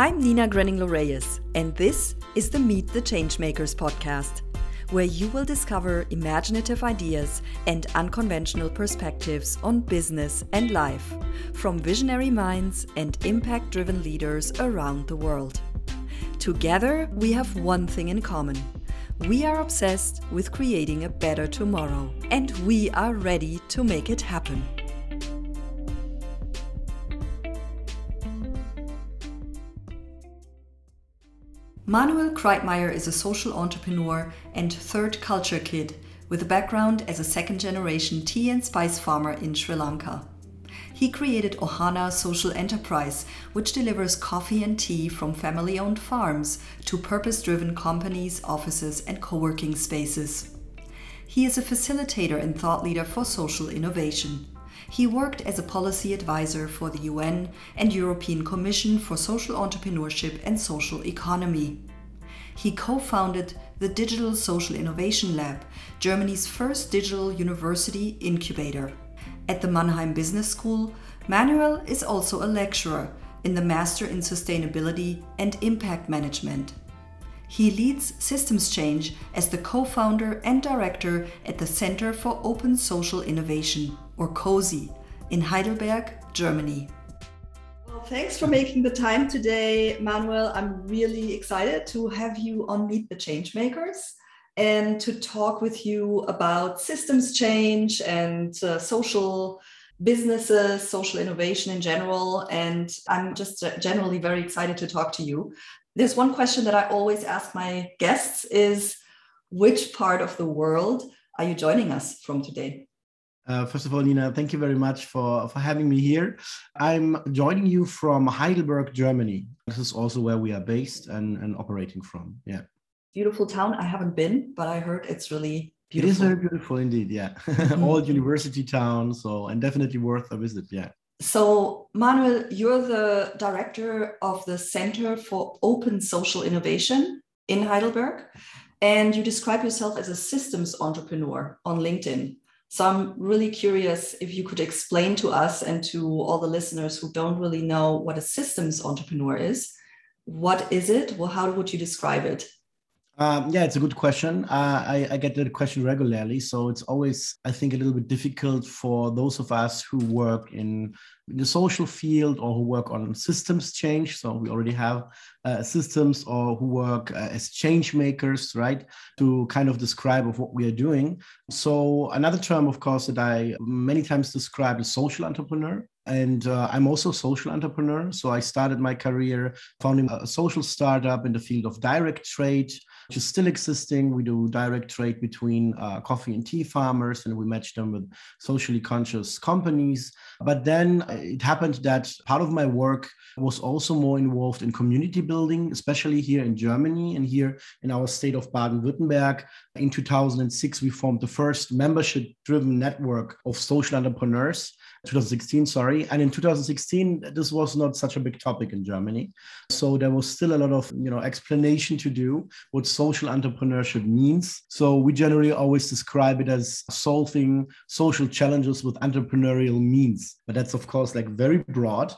I'm Nina Grenning Reyes, and this is the Meet the Changemakers podcast, where you will discover imaginative ideas and unconventional perspectives on business and life from visionary minds and impact driven leaders around the world. Together, we have one thing in common. We are obsessed with creating a better tomorrow, and we are ready to make it happen. Manuel Kreitmeyer is a social entrepreneur and third culture kid with a background as a second generation tea and spice farmer in Sri Lanka. He created Ohana Social Enterprise, which delivers coffee and tea from family owned farms to purpose driven companies, offices, and co working spaces. He is a facilitator and thought leader for social innovation. He worked as a policy advisor for the UN and European Commission for Social Entrepreneurship and Social Economy. He co founded the Digital Social Innovation Lab, Germany's first digital university incubator. At the Mannheim Business School, Manuel is also a lecturer in the Master in Sustainability and Impact Management. He leads systems change as the co founder and director at the Center for Open Social Innovation, or COSI in Heidelberg, Germany. Well, thanks for making the time today, Manuel. I'm really excited to have you on Meet the Changemakers and to talk with you about systems change and uh, social businesses, social innovation in general. And I'm just generally very excited to talk to you there's one question that I always ask my guests is which part of the world are you joining us from today? Uh, first of all, Nina, thank you very much for, for having me here. I'm joining you from Heidelberg, Germany. This is also where we are based and, and operating from. Yeah. Beautiful town. I haven't been, but I heard it's really beautiful. It is very beautiful indeed. Yeah. Mm-hmm. Old university town. So, and definitely worth a visit. Yeah. So, Manuel, you're the director of the Center for Open Social Innovation in Heidelberg, and you describe yourself as a systems entrepreneur on LinkedIn. So, I'm really curious if you could explain to us and to all the listeners who don't really know what a systems entrepreneur is. What is it? Well, how would you describe it? Um, yeah, it's a good question. Uh, I, I, get that question regularly. So it's always, I think, a little bit difficult for those of us who work in, in the social field or who work on systems change. So we already have uh, systems or who work uh, as change makers, right? To kind of describe of what we are doing. So another term, of course, that I many times describe is social entrepreneur and uh, I'm also a social entrepreneur. So I started my career founding a social startup in the field of direct trade, which is still existing. We do direct trade between uh, coffee and tea farmers, and we match them with socially conscious companies. But then it happened that part of my work was also more involved in community building, especially here in Germany and here in our state of Baden Württemberg. In 2006, we formed the first membership driven network of social entrepreneurs 2016, sorry. And in 2016, this was not such a big topic in Germany. So there was still a lot of, you know, explanation to do what social entrepreneurship means. So we generally always describe it as solving social challenges with entrepreneurial means. But that's of course like very broad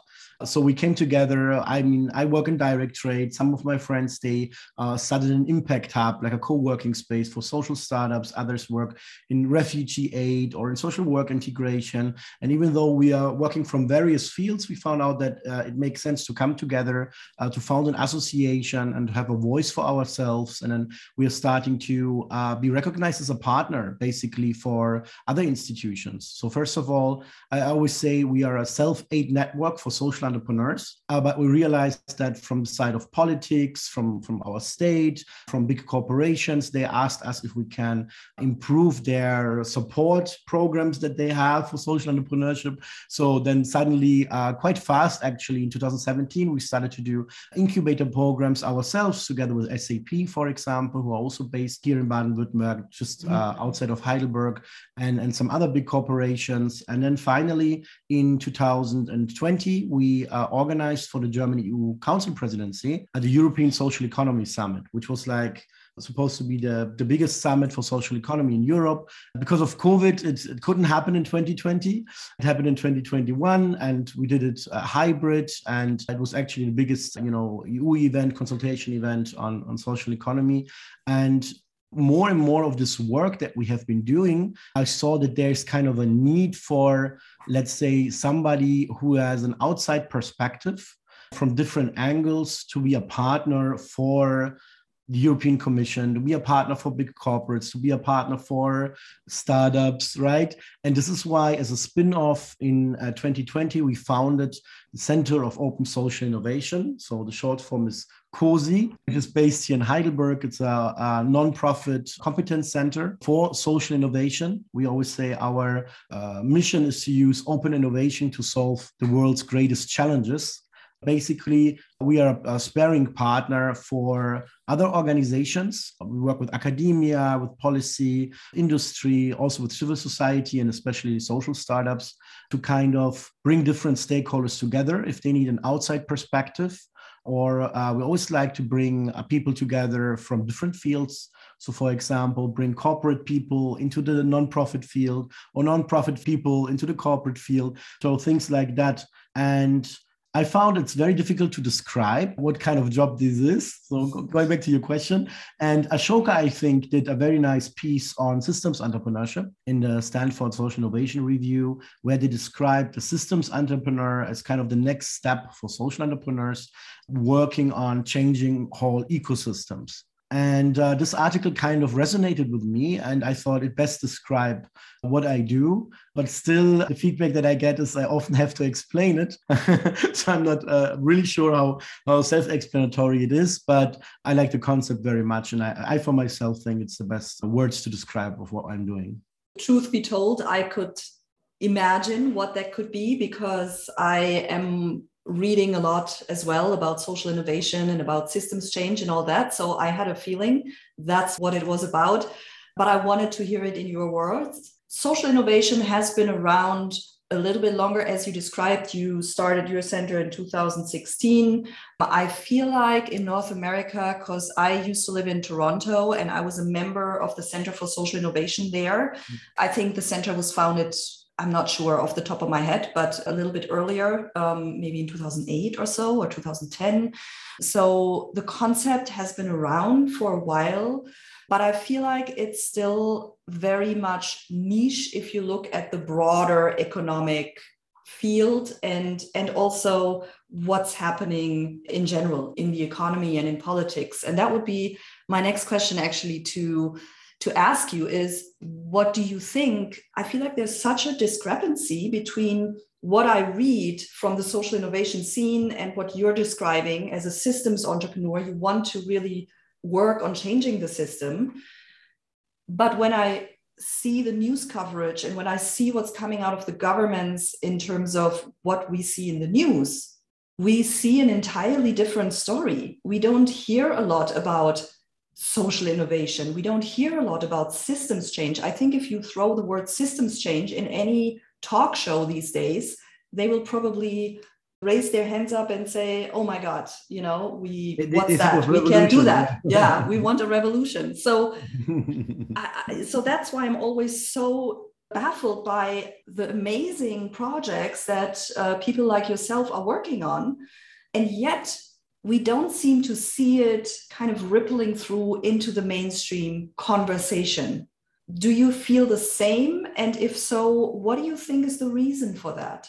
so we came together. I mean i work in direct trade. Some of my friends they uh, started an impact hub like a co-working space for social startups. Others work in refugee aid or in social work integration. And even though we are working from various fields we found out that uh, it makes sense to come together uh, to found an association and have a voice for ourselves. And then we are starting to uh, be recognized as a partner basically for other institutions. So first of all i always say we are a self-aid network for social entrepreneurs. Uh, but we realized that from the side of politics, from, from our state, from big corporations, they asked us if we can improve their support programs that they have for social entrepreneurship. So then suddenly, uh, quite fast, actually, in 2017, we started to do incubator programs ourselves together with SAP, for example, who are also based here in Baden-Württemberg, just mm-hmm. uh, outside of Heidelberg, and, and some other big corporations. And then finally, in 2020, we uh, organized for the German EU Council presidency at the European Social Economy Summit, which was like supposed to be the, the biggest summit for social economy in Europe. Because of COVID, it, it couldn't happen in 2020. It happened in 2021, and we did it uh, hybrid. And it was actually the biggest, you know, EU event, consultation event on, on social economy. And more and more of this work that we have been doing, I saw that there's kind of a need for, let's say, somebody who has an outside perspective from different angles to be a partner for the European Commission, to be a partner for big corporates, to be a partner for startups, right? And this is why, as a spin off in uh, 2020, we founded the Center of Open Social Innovation. So the short form is COSI. It is based here in Heidelberg. It's a, a non-profit competence center for social innovation. We always say our uh, mission is to use open innovation to solve the world's greatest challenges. Basically, we are a sparing partner for other organizations. We work with academia, with policy, industry, also with civil society, and especially social startups to kind of bring different stakeholders together if they need an outside perspective. Or uh, we always like to bring uh, people together from different fields. So, for example, bring corporate people into the nonprofit field or nonprofit people into the corporate field. So, things like that. And I found it's very difficult to describe what kind of job this is. So going back to your question, and Ashoka, I think, did a very nice piece on systems entrepreneurship in the Stanford Social Innovation Review, where they described the systems entrepreneur as kind of the next step for social entrepreneurs working on changing whole ecosystems. And uh, this article kind of resonated with me, and I thought it best describe what I do. But still, the feedback that I get is I often have to explain it. so I'm not uh, really sure how, how self explanatory it is, but I like the concept very much. And I, I, for myself, think it's the best words to describe of what I'm doing. Truth be told, I could imagine what that could be because I am reading a lot as well about social innovation and about systems change and all that. So I had a feeling that's what it was about. But I wanted to hear it in your words. Social innovation has been around a little bit longer, as you described. You started your center in 2016. I feel like in North America, because I used to live in Toronto and I was a member of the Center for Social Innovation there, mm-hmm. I think the center was founded I'm not sure off the top of my head, but a little bit earlier, um, maybe in 2008 or so, or 2010. So the concept has been around for a while, but I feel like it's still very much niche if you look at the broader economic field and and also what's happening in general in the economy and in politics and that would be my next question actually to to ask you is what do you think? I feel like there's such a discrepancy between what I read from the social innovation scene and what you're describing as a systems entrepreneur. You want to really work on changing the system. But when I see the news coverage and when I see what's coming out of the governments in terms of what we see in the news, we see an entirely different story. We don't hear a lot about social innovation. We don't hear a lot about systems change. I think if you throw the word systems change in any talk show these days, they will probably raise their hands up and say, "Oh my God, you know, we what's that? We can't do that. yeah, we want a revolution." So, I, so that's why I'm always so baffled by the amazing projects that uh, people like yourself are working on, and yet we don't seem to see it kind of rippling through into the mainstream conversation. Do you feel the same? And if so, what do you think is the reason for that?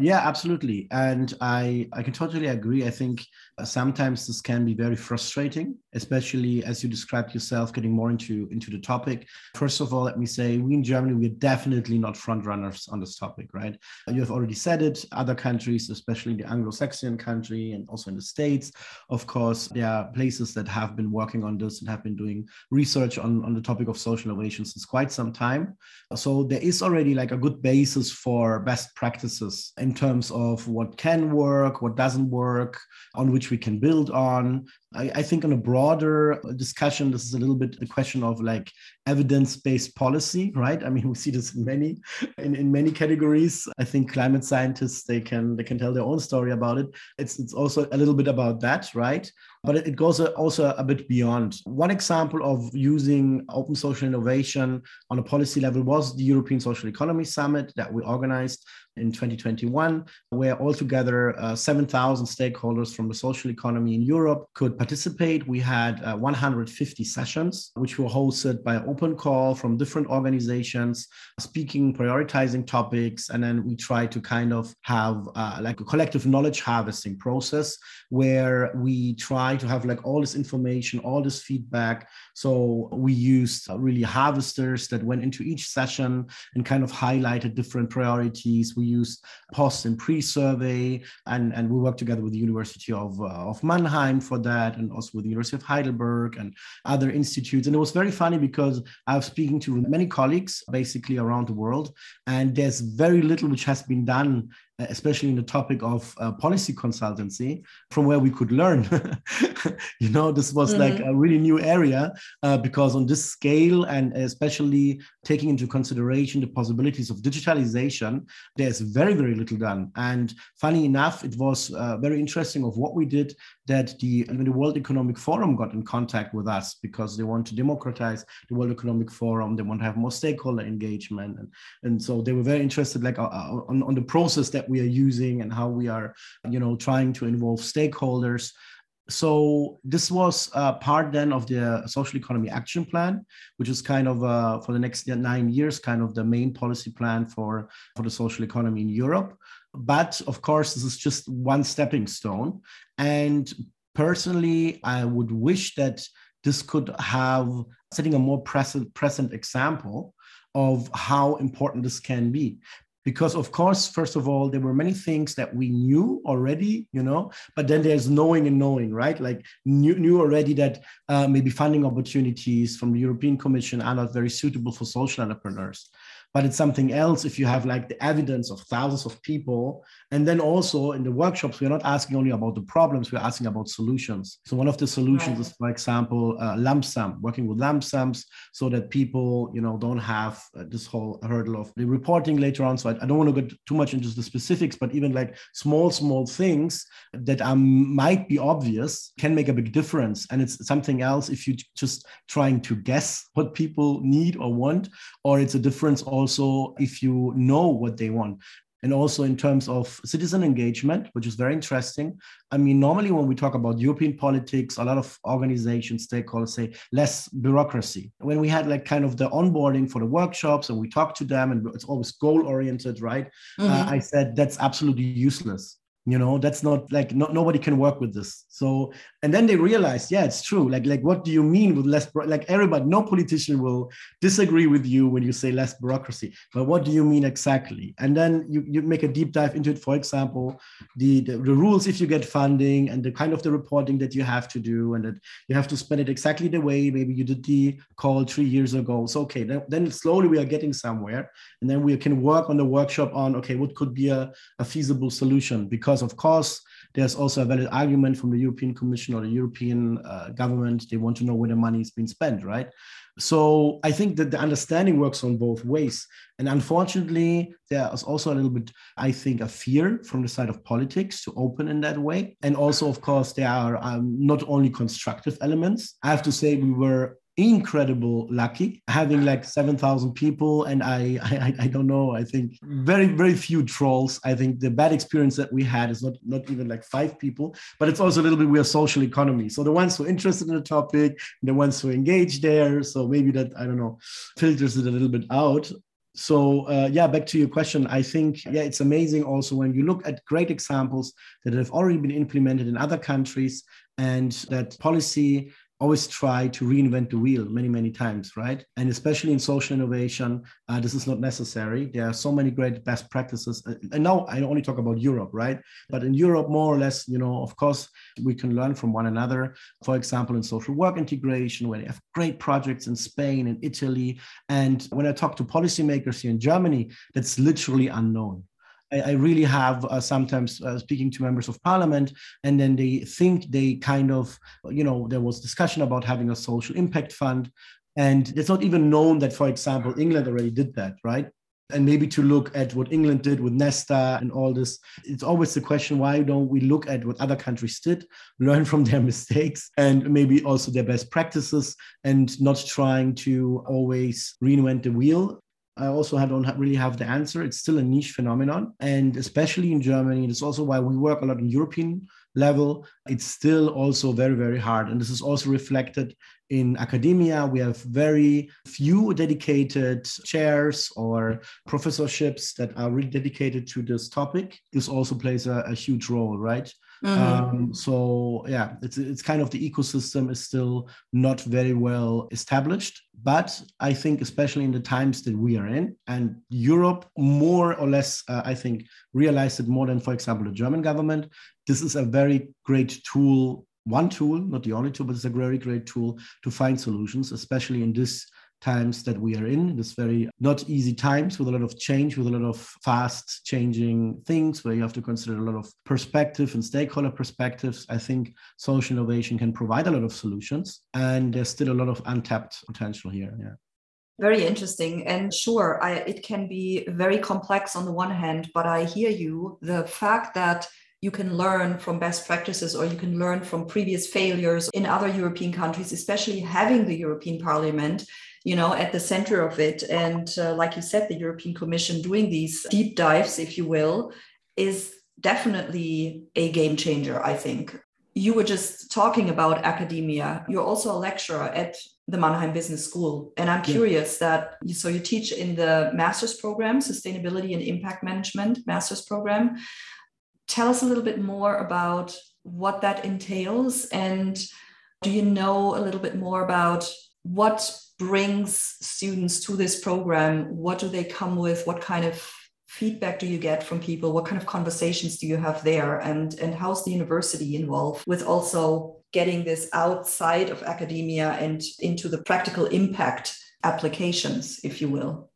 Yeah, absolutely. And I, I can totally agree. I think uh, sometimes this can be very frustrating, especially as you described yourself getting more into, into the topic. First of all, let me say we in Germany, we're definitely not front runners on this topic, right? You have already said it. Other countries, especially the Anglo-Saxon country and also in the States, of course, there are places that have been working on this and have been doing research on, on the topic of social innovation since quite some time. So there is already like a good basis for best practices in terms of what can work, what doesn't work, on which we can build on. I, I, think on a broader discussion, this is a little bit the question of like evidence-based policy, right? I mean, we see this in many in, in many categories. I think climate scientists they can they can tell their own story about it. It's it's also a little bit about that, right? But it goes also a bit beyond. One example of using open social innovation on a policy level was the European Social Economy Summit that we organized in 2021, where altogether uh, 7,000 stakeholders from the social economy in Europe could participate. We had uh, 150 sessions, which were hosted by open call from different organizations, speaking, prioritizing topics, and then we tried to kind of have uh, like a collective knowledge harvesting process where we try to have like all this information, all this feedback. So we used uh, really harvesters that went into each session and kind of highlighted different priorities. We used post and pre-survey, and, and we worked together with the University of, uh, of Mannheim for that, and also with the University of Heidelberg and other institutes. And it was very funny because I was speaking to many colleagues basically around the world, and there's very little which has been done especially in the topic of uh, policy consultancy, from where we could learn. you know, this was mm-hmm. like a really new area uh, because on this scale, and especially taking into consideration the possibilities of digitalization, there's very, very little done. And funny enough, it was uh, very interesting of what we did that the, the World Economic Forum got in contact with us because they want to democratize the World Economic Forum. They want to have more stakeholder engagement. And, and so they were very interested like uh, uh, on, on the process that we are using and how we are, you know, trying to involve stakeholders so this was uh, part then of the social economy action plan which is kind of uh, for the next nine years kind of the main policy plan for for the social economy in europe. But of course this is just one stepping stone. And personally i would wish that this could have setting a more present present example of how important this can be because of course first of all there were many things that we knew already you know but then there's knowing and knowing right? Like knew, knew already that uh, maybe funding opportunities from the european commission are not very suitable for social entrepreneurs but it's something else if you have like the evidence of thousands of people. And then also in the workshops we're not asking only about the problems we're asking about solutions. So one of the solutions right. is for example uh, lump sum working with lump sums so that people you know don't have uh, this whole hurdle of the reporting later on. So I, I, don't want to get too much into the specifics but even like small small things that um, might be obvious can make a big difference. And it's something else if you're just trying to guess what people need or want or it's a difference also also if you know what they want and also in terms of citizen engagement, which is very interesting. I mean, normally when we talk about European politics, a lot of organizations, stakeholders say less bureaucracy. When we had like kind of the onboarding for the workshops and we talked to them and it's always goal oriented, right? Uh, mm-hmm. Uh, I said that's absolutely useless you know that's not like no, nobody can work with this. So and then they realized yeah it's true. Like like what do you mean with less like everybody no politician will disagree with you when you say less bureaucracy but what do you mean exactly? And then you, you make a deep dive into it. For example the, the, the rules if you get funding and the kind of the reporting that you have to do and that you have to spend it exactly the way maybe you did the call three years ago. So okay then, then slowly we are getting somewhere and then we can work on the workshop on okay what could be a, a feasible solution because because of course there's also a valid argument from the European Commission or the European uh, government. They want to know where the money is being spent, right? So I think that the understanding works on both ways. And unfortunately, there is also a little bit, I think, a fear from the side of politics to open in that way. And also, of course, there are um, not only constructive elements. I have to say, we were incredible lucky having like 7000 people and I, I i don't know i think very very few trolls. I think the bad experience that we had is not not even like five people but it's also a little bit we're social economy. So the ones who are interested in the topic the ones who engage there so maybe that i don't know filters it a little bit out. So uh, yeah back to your question. I think yeah it's amazing also when you look at great examples that have already been implemented in other countries and that policy always try to reinvent the wheel many, many times, right? And especially in social innovation, uh, this is not necessary. There are so many great best practices. Uh, and now I only talk about Europe, right? But in Europe, more or less, you know, of course, we can learn from one another. For example, in social work integration, where they have great projects in Spain and Italy. And when I talk to policymakers here in Germany, that's literally unknown. I, really have uh, sometimes uh, speaking to members of parliament, and then they think they kind of, you know, there was discussion about having a social impact fund, and it's not even known that, for example, England already did that, right? and maybe to look at what England did with Nesta and all this. It's always the question why don't we look at what other countries did, learn from their mistakes, and maybe also their best practices, and not trying to always reinvent the wheel. I also don't really have the answer. It's still a niche phenomenon. And especially in Germany, it's also why we work a lot in European level. It's still also very, very hard. And this is also reflected in academia. We have very few dedicated chairs or professorships that are really dedicated to this topic. This also plays a, a huge role, right? Mm-hmm. Um, so yeah, it's it's kind of the ecosystem is still not very well established. But I think, especially in the times that we are in, and Europe more or less, uh, I think, realized it more than, for example, the German government. This is a very great tool one tool, not the only tool, but it's a very great tool to find solutions, especially in this times that we are in, this very not easy times with a lot of change, with a lot of fast changing things where you have to consider a lot of perspective and stakeholder perspectives. I think social innovation can provide a lot of solutions, and there's still a lot of untapped potential here. Yeah. Very interesting. And sure, I, it can be very complex on the one hand, but I hear you. The fact that you can learn from best practices or you can learn from previous failures in other European countries, especially having the European Parliament you know, at the center of it. And uh, like you said, the European Commission doing these deep dives, if you will, is definitely a game changer, I think. You were just talking about academia. You're also a lecturer at the Mannheim Business School. And I'm curious yeah. that you, so you teach in the master's program, Sustainability and Impact Management master's program. Tell us a little bit more about what that entails. And do you know a little bit more about what brings students to this program? What do they come with? What kind of feedback do you get from people? What kind of conversations do you have there? And, and how's the university involved with also getting this outside of academia and into the practical impact applications, if you will?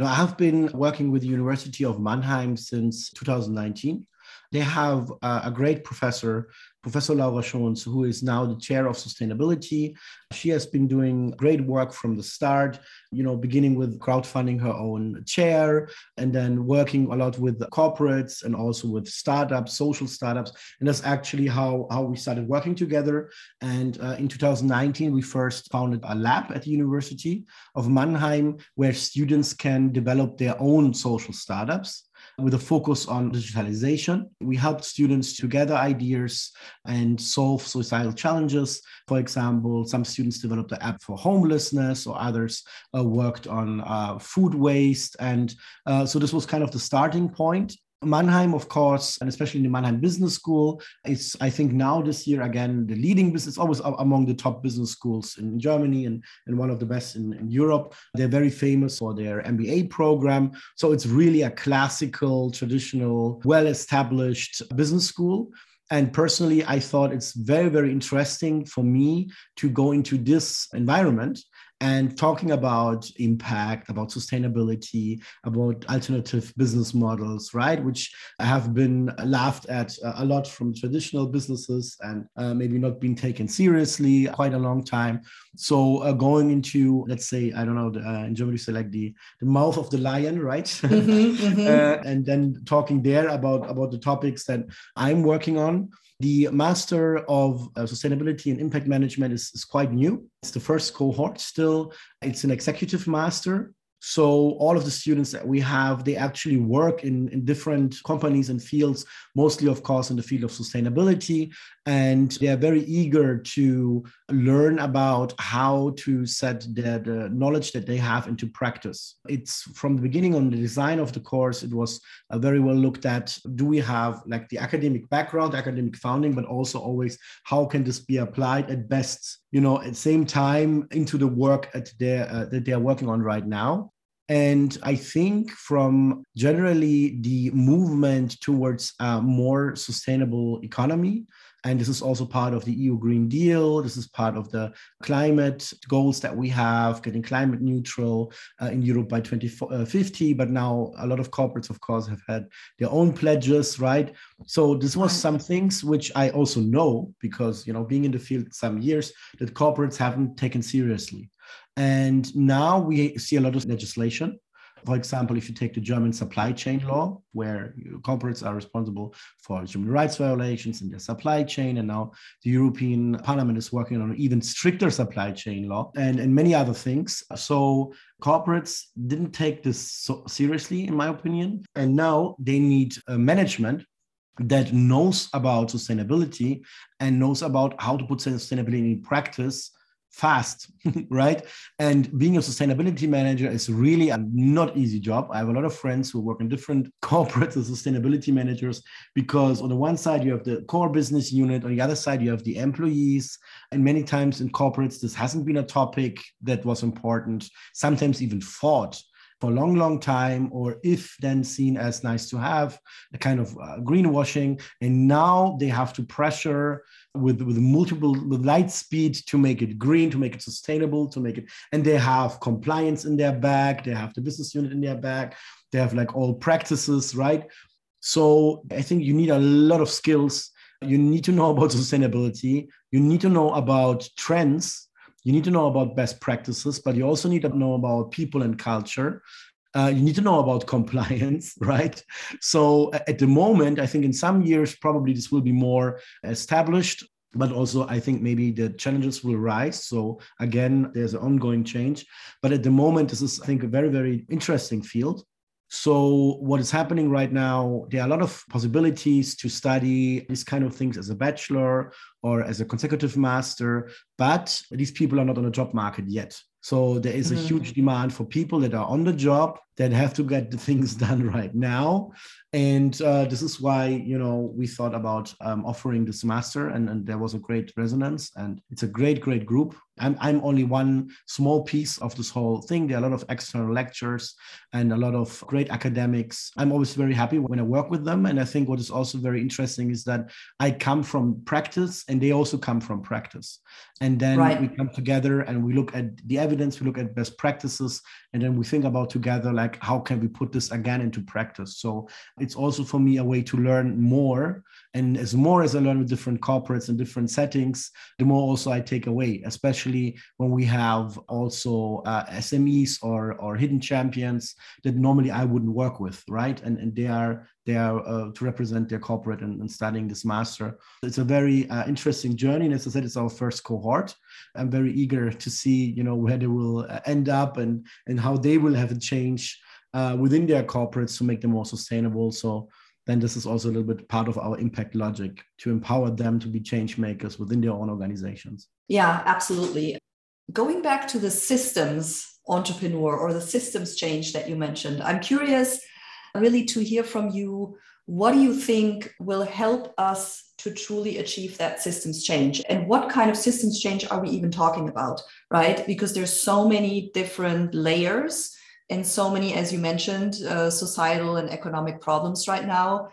I have been working with the University of Mannheim since 2019. They have a great professor Professor Laura Schons, who is now the chair of sustainability. She has been doing great work from the start, you know, beginning with crowdfunding her own chair and then working a lot with corporates and also with startups, social startups. And that's actually how, how we started working together. And uh, in 2019, we first founded a lab at the University of Mannheim where students can develop their own social startups with a focus on digitalization. We helped students to gather ideas and solve societal challenges. For example, some students developed an app for homelessness, or others uh, worked on uh, food waste. And uh, so this was kind of the starting point. Mannheim, of course, and especially in the Mannheim Business School, is I think now this year again the leading business, always among the top business schools in Germany and, and one of the best in, in Europe. They're very famous for their MBA program. So it's really a classical, traditional, well established business school. And personally, I thought it's very, very interesting for me to go into this environment and talking about impact, about sustainability, about alternative business models, right? Which have been laughed at a lot from traditional businesses and uh, maybe not being taken seriously quite a long time. So uh, going into, let's say, I don't know, the, uh, in Germany, say like the, the mouth of the lion, right? Mm-hmm, mm-hmm. Uh, and then talking there about, about the topics that I'm working on. The Master of uh, Sustainability and Impact Management is, is quite new. It's the first cohort still. It's an executive master so all of the students that we have, they actually work in, in different companies and fields, mostly, of course, in the field of sustainability. And they are very eager to learn about how to set the, the knowledge that they have into practice. It's from the beginning on the design of the course, it was uh, very well looked at. Do we have like the academic background, academic founding, but also always how can this be applied at best you know at same time into the work at their, uh, that they're working on right now and I think from generally the movement towards a more sustainable economy, and this is also part of the EU Green Deal. This is part of the climate goals that we have, getting climate neutral uh, in Europe by 2050. But now a lot of corporates, of course, have had their own pledges, right? So this was some things which I also know because, you know, being in the field some years, that corporates haven't taken seriously. And now we see a lot of legislation For example, if you take the German supply chain law, where corporates are responsible for human rights violations in their supply chain, and now the European Parliament is working on an even stricter supply chain law and, and many other things. So corporates didn't take this so seriously, in my opinion. And now they need a management that knows about sustainability and knows about how to put sustainability in practice fast right? And being a sustainability manager is really a not easy job. I have a lot of friends who work in different corporates as sustainability managers because on the one side you have the core business unit on the other side you have the employees. And many times in corporates this hasn't been a topic that was important sometimes even fought for a long, long time, or if then seen as nice to have, a kind of uh, greenwashing. And now they have to pressure with, with multiple, with light speed to make it green, to make it sustainable, to make it, and they have compliance in their back, they have the business unit in their back, they have like all practices, right? So I think you need a lot of skills. You need to know about sustainability. You need to know about trends you need to know about best practices, but you also need to know about people and culture. Uh, you need to know about compliance, right? So at the moment, I think in some years, probably this will be more established, but also I think maybe the challenges will rise. So again, there's an ongoing change. But at the moment, this is, I think, a very, very interesting field. So, what is happening right now, there are a lot of possibilities to study these kind of things as a bachelor or as a consecutive master, but these people are not on the job market yet. So, there is a mm-hmm. huge demand for people that are on the job that have to get the things done right now. And uh, this is why you know we thought about um, offering this master and, and there was a great resonance and it's a great great group. I'm, I'm only one small piece of this whole thing. There are a lot of external lectures and a lot of great academics. I'm always very happy when i work with them and i think what is also very interesting is that i come from practice and they also come from practice. And then right. we come together and we look at the evidence we look at best practices and then we think about together like how can we put this again into practice? So it's also for me a way to learn more and as more as i learn with different corporates and different settings the more also i take away especially when we have also uh, smes or or hidden champions that normally i wouldn't work with right? And and they are they are uh, to represent their corporate and, and, studying this master. It's a very uh, interesting journey. And as i said it's our first cohort. I'm very eager to see you know where they will uh, end up and and how they will have a change uh, within their corporates to make them more sustainable. So then this is also a little bit part of our impact logic to empower them to be change makers within their own organizations. Yeah, absolutely. Going back to the systems entrepreneur or the systems change that you mentioned, I'm curious really to hear from you what do you think will help us to truly achieve that systems change and what kind of systems change are we even talking about right because there's so many different layers and so many, as you mentioned, uh, societal and economic problems right now.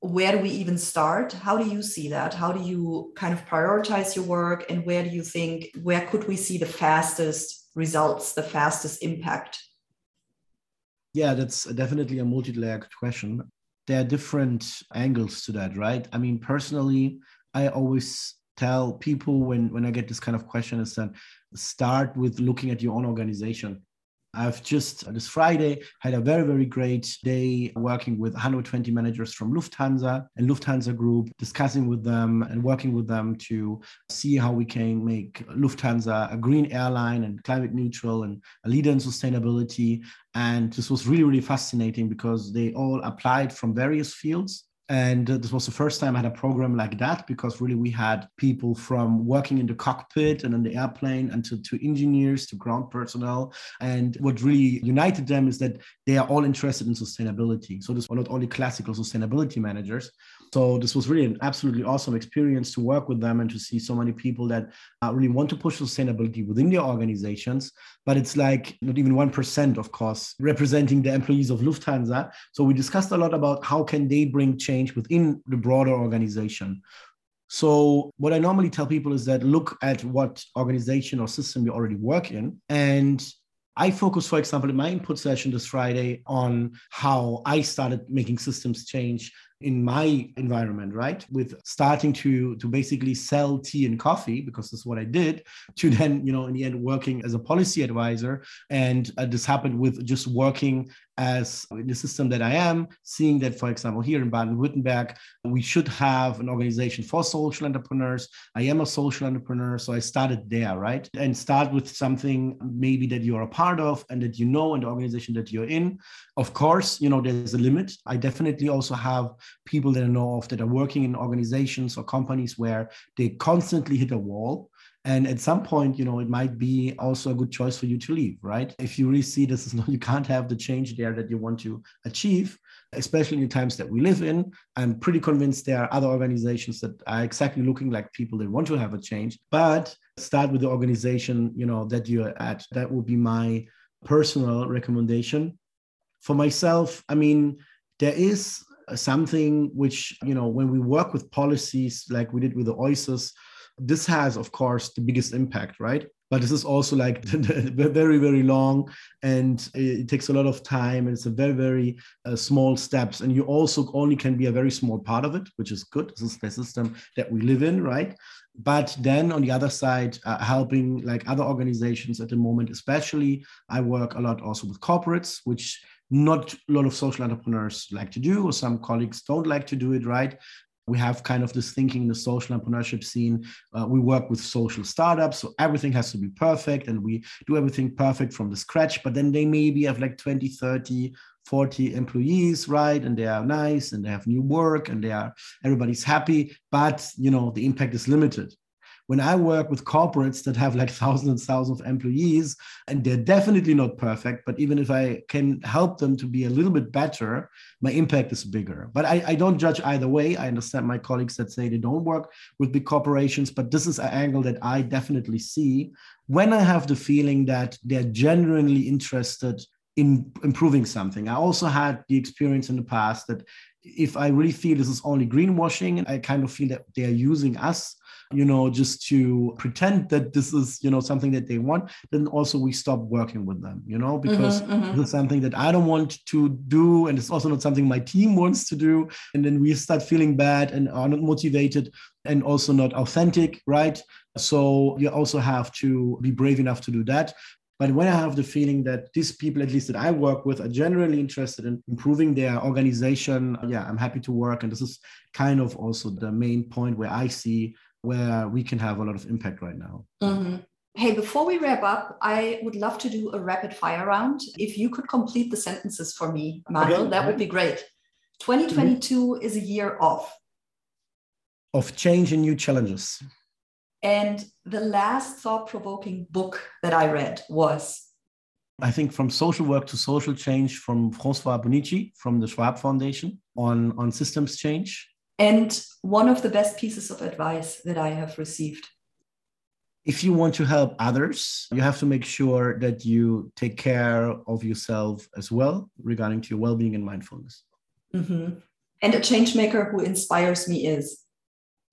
Where do we even start? How do you see that? How do you kind of prioritize your work? And where do you think, where could we see the fastest results, the fastest impact? Yeah, that's definitely a multi layered question. There are different angles to that, right? I mean, personally, I always tell people when, when I get this kind of question is that start with looking at your own organization I've just this Friday had a very, very great day working with 120 managers from Lufthansa and Lufthansa Group, discussing with them and working with them to see how we can make Lufthansa a green airline and climate neutral and a leader in sustainability. And this was really, really fascinating because they all applied from various fields and this was the first time I had a program like that because really we had people from working in the cockpit and in the airplane and to, to engineers to ground personnel. And what really united them is that they are all interested in sustainability. So this were not only classical sustainability managers. So this was really an absolutely awesome experience to work with them and to see so many people that uh, really want to push sustainability within their organizations. But it's like not even 1%, of course, representing the employees of Lufthansa. So we discussed a lot about how can they bring change change within the broader organization. So, what I normally tell people is that look at what organization or system you already work in. And I focus, for example, in my input session this Friday on how I started making systems change in my environment right? With starting to to basically sell tea and coffee because that's what i did to then you know in the end working as a policy advisor. And uh, this happened with just working as the system that I am, seeing that, for example, here in Baden Württemberg, we should have an organization for social entrepreneurs. I am a social entrepreneur, so I started there, right? And start with something maybe that you're a part of and that you know, and the organization that you're in. Of course, you know, there's a limit. I definitely also have people that I know of that are working in organizations or companies where they constantly hit a wall and at some point you know it might be also a good choice for you to leave right? If you really see this is not you can't have the change there that you want to achieve especially in the times that we live in. I'm pretty convinced there are other organizations that are exactly looking like people that want to have a change. But start with the organization you know that you're at. That would be my personal recommendation. For myself i mean there is something which you know when we work with policies like we did with the oasis this has, of course, the biggest impact, right? But this is also like very, very long and it takes a lot of time and it's a very, very uh, small steps. And you also only can be a very small part of it, which is good. This is the system that we live in, right? But then on the other side, uh, helping like other organizations at the moment, especially, I work a lot also with corporates, which not a lot of social entrepreneurs like to do, or some colleagues don't like to do it, right? We have kind of this thinking in the social entrepreneurship scene. Uh, we work with social startups, so everything has to be perfect and we do everything perfect from the scratch. But then they maybe have like 20, 30, 40 employees, right? And they are nice and they have new work and they are everybody's happy, but you know, the impact is limited when I work with corporates that have like thousands and thousands of employees, and they're definitely not perfect, but even if I can help them to be a little bit better, my impact is bigger. But I, I don't judge either way. I understand my colleagues that say they don't work with big corporations, but this is an angle that I definitely see when I have the feeling that they're genuinely interested in improving something. I also had the experience in the past that if I really feel this is only greenwashing, and I kind of feel that they are using us you know, just to pretend that this is, you know, something that they want, then also we stop working with them, you know, because mm-hmm, mm-hmm. it's something that I don't want to do. And it's also not something my team wants to do. And then we start feeling bad and are not motivated and also not authentic, right? So you also have to be brave enough to do that. But when I have the feeling that these people, at least that I work with, are generally interested in improving their organization, yeah, I'm happy to work. And this is kind of also the main point where I see where we can have a lot of impact right now. Mm-hmm. Hey, before we wrap up, I would love to do a rapid fire round. If you could complete the sentences for me, Manuel, okay. that would be great. 2022 mm-hmm. is a year of of change and new challenges. And the last thought-provoking book that I read was I think from social work to social change from François Bonnici from the Schwab Foundation on, on systems change and one of the best pieces of advice that I have received. If you want to help others, you have to make sure that you take care of yourself as well regarding to your well-being and mindfulness. Mm-hmm. And a change maker who inspires me is.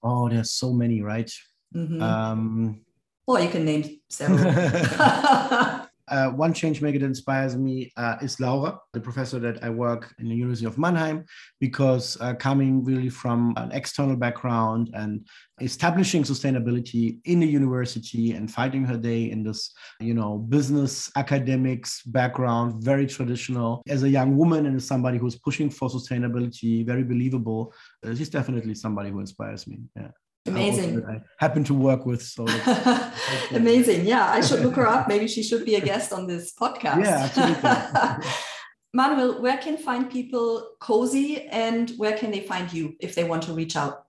Oh, there's so many, right? Mm-hmm. Um, well, you can name several. Uh, one change maker that inspires me uh, is Laura, the professor that I work in the University of Mannheim, because uh, coming really from an external background and establishing sustainability in the university and fighting her day in this, you know, business academics background, very traditional. As a young woman and as somebody who's pushing for sustainability, very believable, uh, she's definitely somebody who inspires me. Yeah. Amazing. I happen to work with. So amazing. Yeah, I should look her up. Maybe she should be a guest on this podcast. Yeah, absolutely. Manuel, where can find people cozy and where can they find you if they want to reach out?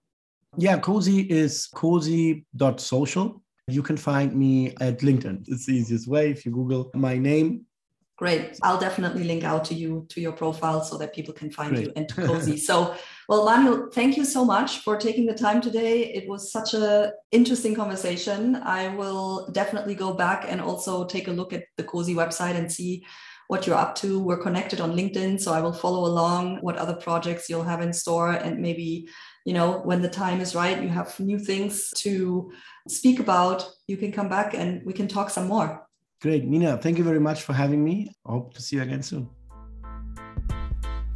Yeah, cozy is cozy.social. You can find me at LinkedIn. It's the easiest way. If you Google my name, Great. I'll definitely link out to you to your profile so that people can find Great. you and to COSI. so, well, Manuel, thank you so much for taking the time today. It was such a interesting conversation. I will definitely go back and also take a look at the COSI website and see what you're up to. We're connected on LinkedIn, so I will follow along what other projects you'll have in store and maybe, you know, when the time is right, you have new things to speak about, you can come back and we can talk some more. Great. Nina, thank you very much for having me. I hope to see you again soon.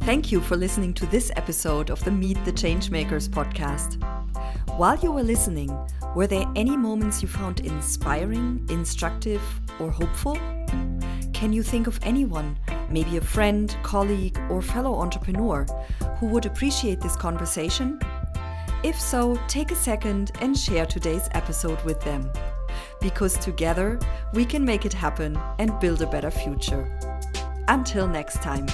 Thank you for listening to this episode of the Meet the Changemakers podcast. While you were listening, were there any moments you found inspiring, instructive, or hopeful? Can you think of anyone, maybe a friend, colleague, or fellow entrepreneur, who would appreciate this conversation? If so, take a second and share today's episode with them. Because together we can make it happen and build a better future. Until next time.